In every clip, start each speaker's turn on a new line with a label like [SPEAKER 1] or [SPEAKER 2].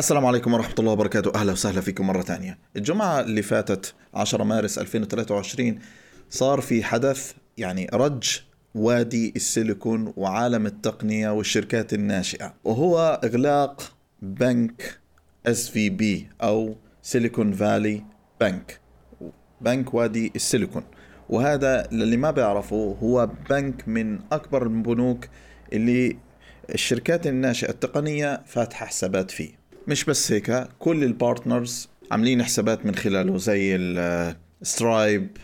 [SPEAKER 1] السلام عليكم ورحمة الله وبركاته. أهلا وسهلا فيكم مرة ثانية. الجمعة اللي فاتت 10 مارس 2023 صار في حدث يعني رج وادي السيليكون وعالم التقنية والشركات الناشئة وهو إغلاق بنك SVB أو سيليكون فالي بنك بنك وادي السيليكون. وهذا للي ما بيعرفوا هو بنك من أكبر البنوك اللي الشركات الناشئة التقنية فاتحة حسابات فيه. مش بس هيك كل ال partners عاملين حسابات من خلاله زي ال Stripe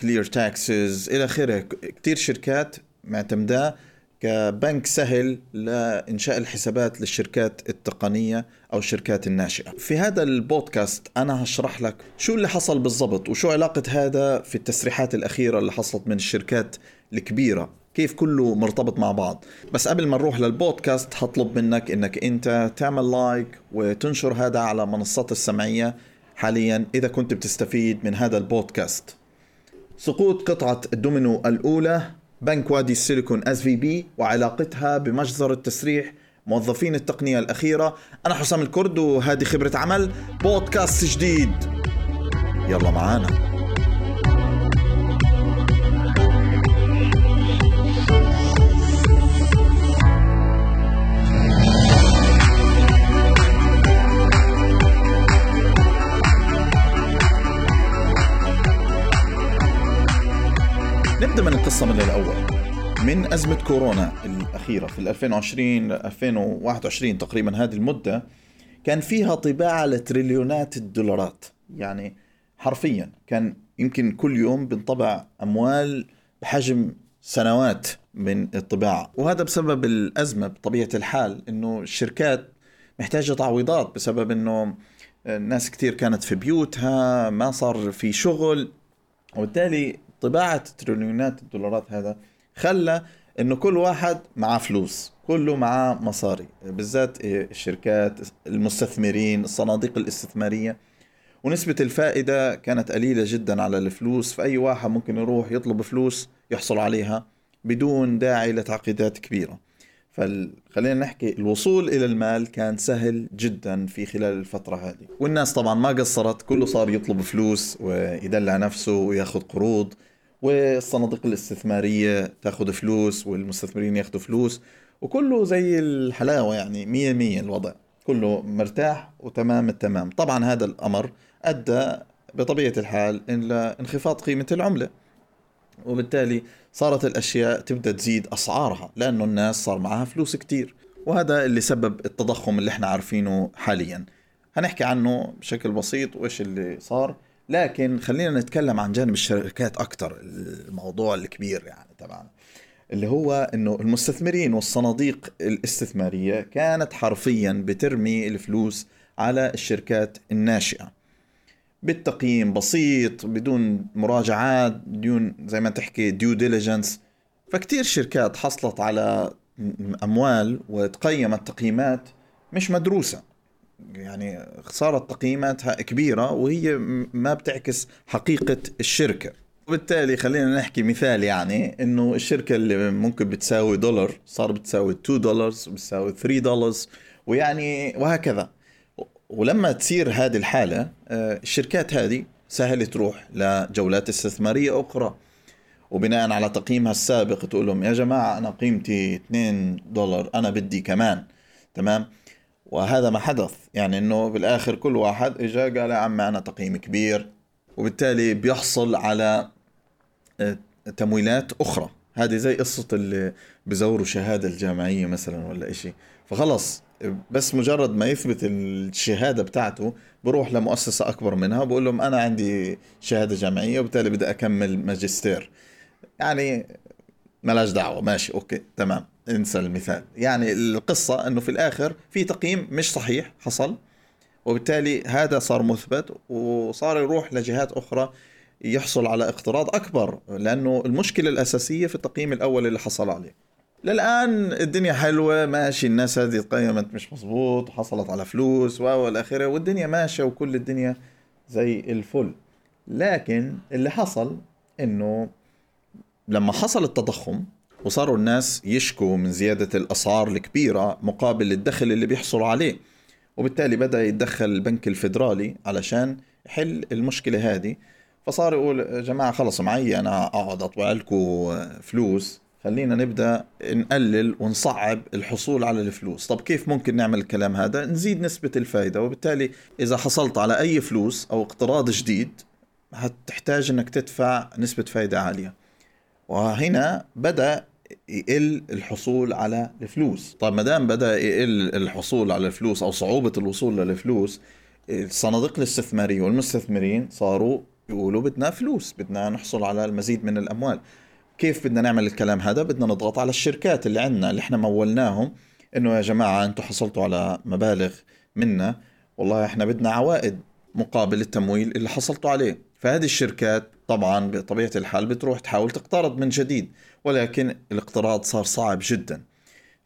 [SPEAKER 1] Clear taxes إلى آخره. كثير شركات معتمداه كبنك سهل لإنشاء الحسابات للشركات التقنية أو الشركات الناشئة. في هذا البودكاست أنا هشرح لك شو اللي حصل بالضبط وشو علاقة هذا في التسريحات الأخيرة اللي حصلت من الشركات الكبيرة. كيف كله مرتبط مع بعض. بس قبل ما نروح للبودكاست هطلب منك إنك أنت تعمل لايك وتنشر هذا على منصات السمعية حاليا إذا كنت بتستفيد من هذا البودكاست. سقوط قطعة الدومينو الأولى بنك وادي السيليكون SVB وعلاقتها بمجزرة تسريح موظفين التقنية الأخيرة. أنا حسام الكرد وهذه خبرة عمل بودكاست جديد. يلا معانا. نبدا من القصة من أزمة كورونا الأخيرة في 2020 2021 تقريبا هذه المدة كان فيها طباعة لتريليونات الدولارات. يعني حرفيا كان يمكن كل يوم بنطبع أموال بحجم سنوات من الطباعة. وهذا بسبب الأزمة بطبيعة الحال إنه الشركات محتاجة تعويضات بسبب إنه الناس كثير كانت في بيوتها ما صار في شغل. وبالتالي طباعة تريليونات الدولارات هذا خلى إنه كل واحد معاه فلوس كله معاه مصاري بالذات الشركات المستثمرين الصناديق الاستثمارية. ونسبة الفائدة كانت قليلة جدا على الفلوس فأي واحد ممكن يروح يطلب فلوس يحصل عليها بدون داعي لتعقيدات كبيرة. فخلينا نحكي الوصول إلى المال كان سهل جدا في خلال الفترة هذه. والناس طبعا ما قصرت كله صار يطلب فلوس ويدلع نفسه وياخذ قروض والصناديق الاستثمارية تاخذ فلوس والمستثمرين ياخذوا فلوس وكله زي الحلاوة يعني مية مية الوضع. كله مرتاح وتمام التمام. طبعا هذا الأمر أدى بطبيعة الحال إلى انخفاض قيمة العملة. وبالتالي صارت الأشياء تبدأ تزيد أسعارها لأنه الناس صار معها فلوس كتير. وهذا اللي سبب التضخم اللي إحنا عارفينه حاليا. هنحكي عنه بشكل بسيط وإيش اللي صار لكن خلينا نتكلم عن جانب الشركات أكثر الموضوع الكبير يعني تبعنا اللي هو إنه المستثمرين والصناديق الاستثمارية كانت حرفيا بترمي الفلوس على الشركات الناشئة. بالتقييم بسيط بدون مراجعات بدون زي ما تحكي ديو ديليجنس فكتير شركات حصلت على أموال وتقيمت تقييمات مش مدروسة. يعني صارت تقييماتها كبيرة وهي ما بتعكس حقيقة الشركة. وبالتالي خلينا نحكي مثال يعني إنه الشركة اللي ممكن بتساوي دولار صار بتساوي 2 دولار بتساوي 3 دولار ويعني وهكذا. ولما تصير هذه الحالة آه، الشركات هذه سهل تروح لجولات استثمارية أخرى. وبناء على تقييمها السابق تقول لهم يا جماعة أنا قيمتي 2 دولار أنا بدي كمان. تمام؟ وهذا ما حدث. يعني إنه بالآخر كل واحد اجى قال يا عمي أنا تقييم كبير. وبالتالي بيحصل على آه، تمويلات أخرى. هذه زي قصة اللي بزوروا شهادة الجامعية مثلا ولا إشي. فخلص بس مجرد ما يثبت الشهادة بتاعته بروح لمؤسسة أكبر منها بقول لهم أنا عندي شهادة جامعية وبالتالي بدي أكمل ماجستير. يعني ملاش دعوة ماشي أوكي تمام انسى المثال. يعني القصة إنه في الآخر في تقييم مش صحيح حصل وبالتالي هذا صار مثبت وصار يروح لجهات أخرى يحصل على اقتراض أكبر لأنه المشكلة الأساسية في التقييم الأول اللي حصل عليه. للآن الدنيا حلوة ماشي الناس هذه قيمت مش مظبوط وحصلت على فلوس و الاخره والدنيا ماشية وكل الدنيا زي الفل. لكن اللي حصل إنه لما حصل التضخم وصاروا الناس يشكوا من زيادة الأسعار الكبيرة مقابل الدخل اللي بيحصلوا عليه. وبالتالي بدأ يتدخل البنك الفيدرالي علشان يحل المشكلة هذه. فصار يقول يا جماعة خلص معي أنا أقعد اطبع لكم فلوس. خلينا نبدأ نقلل ونصعب الحصول على الفلوس. طب كيف ممكن نعمل الكلام هذا؟ نزيد نسبة الفائده وبالتالي إذا حصلت على أي فلوس أو اقتراض جديد هتحتاج إنك تدفع نسبة فائده عالية. وهنا بدأ يقل الحصول على الفلوس. طيب ما دام بدأ يقل الحصول على الفلوس أو صعوبة الوصول للفلوس الصناديق الاستثمارية والمستثمرين صاروا يقولوا بدنا فلوس بدنا نحصل على المزيد من الأموال. كيف بدنا نعمل الكلام هذا؟ بدنا نضغط على الشركات اللي عندنا اللي إحنا مولناهم إنه يا جماعة أنتم حصلتوا على مبالغ منا. والله إحنا بدنا عوائد مقابل التمويل اللي حصلتوا عليه. فهذه الشركات طبعا بطبيعة الحال بتروح تحاول تقترض من جديد ولكن الاقتراض صار صعب جدا.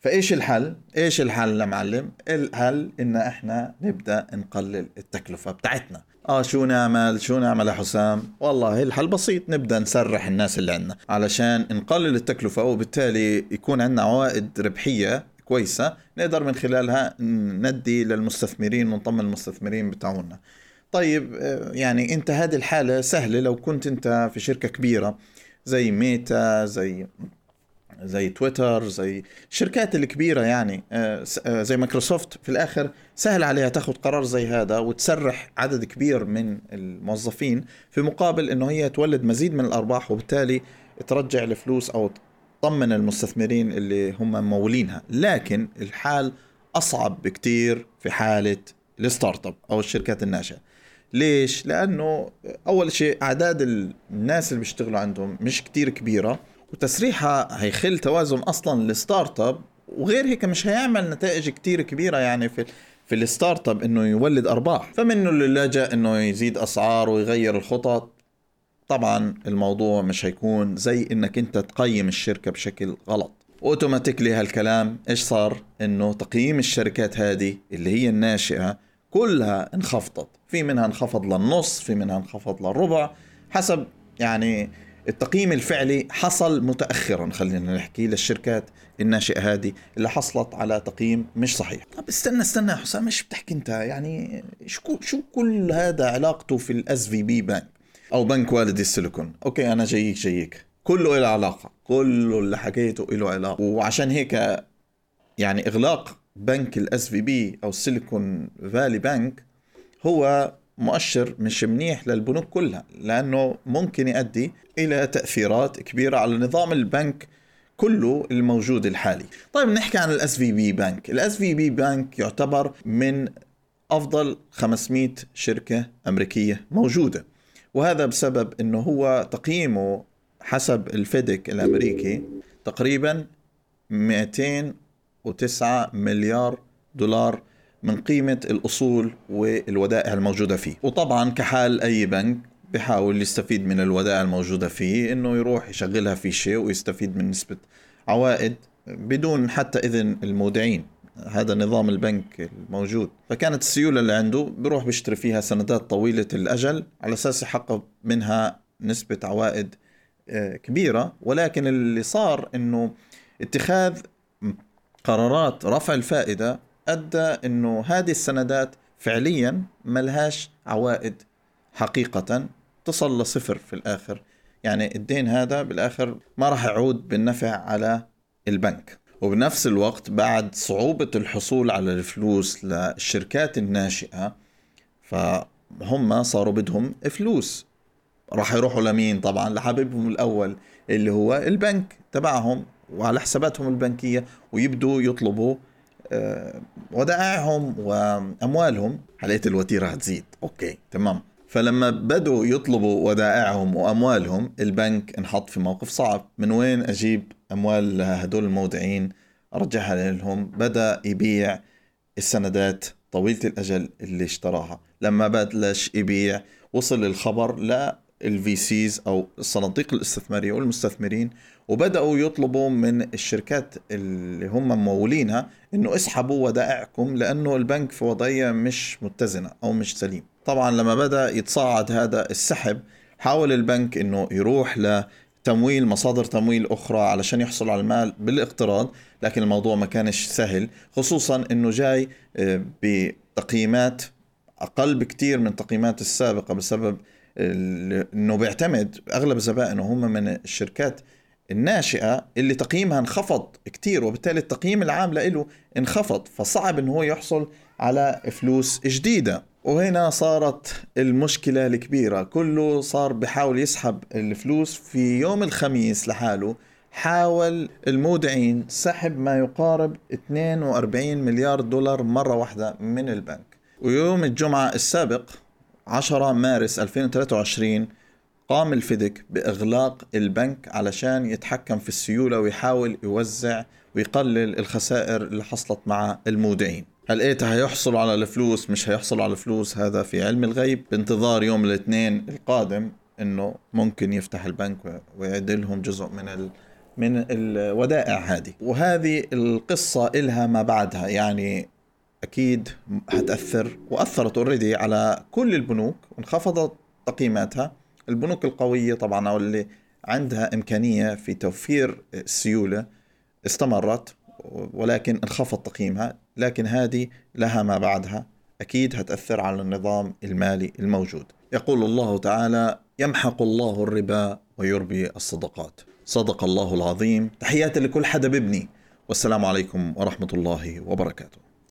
[SPEAKER 1] فإيش الحل؟ إيش الحل يا معلم؟ الحل إن إحنا نبدأ نقلل التكلفة بتاعتنا. آه شو نعمل؟ شو نعمل يا حسام؟ والله الحل بسيط نبدأ نسرح الناس اللي عندنا. علشان نقلل التكلفة وبالتالي يكون عندنا عوائد ربحية كويسة نقدر من خلالها ندي للمستثمرين ونطمن المستثمرين بتاعونا. طيب آه، يعني أنت هذه الحالة سهلة لو كنت أنت في شركة كبيرة زي ميتا زي زي تويتر زي الشركات الكبيرة يعني آه، آه، زي مايكروسوفت في الآخر سهل عليها تاخذ قرار زي هذا وتسرح عدد كبير من الموظفين في مقابل أنه هي تولد مزيد من الأرباح وبالتالي ترجع الفلوس أو تطمن المستثمرين اللي هم مولينها. لكن الحال أصعب بكتير في حالة ال startup أو الشركات الناشئة ليش؟ لأنه أول شيء أعداد الناس اللي بيشتغلوا عندهم مش كتير كبيرة. وتسريحها هيخل توازن أصلا ال startup وغير هيك مش هيعمل نتائج كتير كبيرة يعني في في ال startup إنه يولد أرباح. فمنه اللي لجأ إنه يزيد أسعار ويغير الخطط طبعا الموضوع مش هيكون زي إنك أنت تقيم الشركة بشكل غلط. automatically هالكلام إيش صار؟ إنه تقييم الشركات هذه اللي هي الناشئة كلها انخفضت. في منها انخفض للنص في منها انخفض للربع حسب يعني التقييم الفعلي حصل متاخرا خلينا نحكي للشركات الناشئة هذه اللي حصلت على تقييم مش صحيح. طب استنى استنى حسام إيش بتحكي أنت؟ يعني شو شو كل هذا علاقته في ال SVB Bank أو بنك وادي السيليكون. okay أنا جايك جايك. كله له علاقة. كله اللي حكيته له علاقة. وعشان هيك يعني إغلاق بنك ال SVB أو ال Silicon Valley Bank هو مؤشر مش منيح للبنوك كلها لأنه ممكن يؤدي إلى تأثيرات كبيرة على نظام البنك كله الموجود الحالي. طيب نحكي عن ال SVB Bank ال SVB Bank يعتبر من أفضل 500 شركة أمريكية موجودة وهذا بسبب إنه هو تقييمه حسب ال FDIC الأمريكي تقريبا 209 مليار دولار من قيمة الأصول والودائع الموجودة فيه. وطبعا كحال أي بنك بحاول يستفيد من الودائع الموجودة فيه إنه يروح يشغلها في شيء ويستفيد من نسبة عوائد بدون حتى إذن المودعين. هذا نظام البنك الموجود. فكانت السيولة اللي عنده بيروح بيشتري فيها سندات طويلة الأجل على أساس يحقق منها نسبة عوائد آه، كبيرة. ولكن اللي صار إنه اتخاذ قرارات رفع الفائدة أدى إنه هذه السندات فعليا ملهاش عوائد حقيقة تصل لصفر في الآخر. يعني الدين هذا بالآخر ما راح يعود بالنفع على البنك. وبنفس الوقت بعد صعوبة الحصول على الفلوس للشركات الناشئة فهم صاروا بدهم فلوس. راح يروحوا لمين؟ طبعا لحبيبهم الأول اللي هو البنك تبعهم وعلى حساباتهم البنكية ويبدوا يطلبوا ودائعهم وأموالهم حلقه الوتيرة هتزيد. okay تمام. فلما بدوا يطلبوا ودائعهم وأموالهم البنك انحط في موقف صعب. من وين أجيب أموال هدول المودعين؟ أرجعها لهم. بدأ يبيع السندات طويلة الأجل اللي اشتراها. لما بلش يبيع وصل الخبر لل VCs أو الصناديق الاستثمارية والمستثمرين وبدأوا يطلبوا من الشركات اللي هم ممولينها إنه اسحبوا ودائعكم لأنه البنك في وضعية مش متزنة أو مش سليم. طبعا لما بدأ يتصاعد هذا السحب حاول البنك إنه يروح لتمويل مصادر تمويل أخرى علشان يحصل على المال بالاقتراض لكن الموضوع ما كانش سهل خصوصا إنه جاي آه، تقييمات أقل بكثير من التقييمات السابقة بسبب إنه بيعتمد أغلب زبائنه هم من الشركات الناشئة اللي تقييمها انخفض كثير وبالتالي التقييم العام له انخفض فصعب انه هو يحصل على فلوس جديدة. وهنا صارت المشكلة الكبيرة. كله صار بحاول يسحب الفلوس في يوم الخميس لحاله. حاول المودعين سحب ما يقارب 42 مليار دولار مرة واحدة من البنك. ويوم الجمعة السابق 10 مارس 2023 قام الفيدك بإغلاق البنك علشان يتحكم في السيولة ويحاول يوزع ويقلل الخسائر اللي حصلت مع المودعين. هل ايتا هيحصلوا على الفلوس؟ مش هيحصلوا على الفلوس هذا في علم الغيب. بانتظار يوم الاثنين القادم إنه ممكن يفتح البنك ويعدلهم جزء من ال من الودائع هذه. وهذه القصة إلها ما بعدها. يعني أكيد هتأثر وأثرت اوريدي على كل البنوك وانخفضت تقييماتها. البنوك القوية طبعا أو اللي عندها إمكانية في توفير السيولة استمرت ولكن انخفض تقييمها لكن هذه لها ما بعدها أكيد هتأثر على النظام المالي الموجود. يقول الله تعالى يمحق الله الربا ويربي الصدقات صدق الله العظيم. تحياتي لكل حدا ببني والسلام عليكم ورحمة الله وبركاته.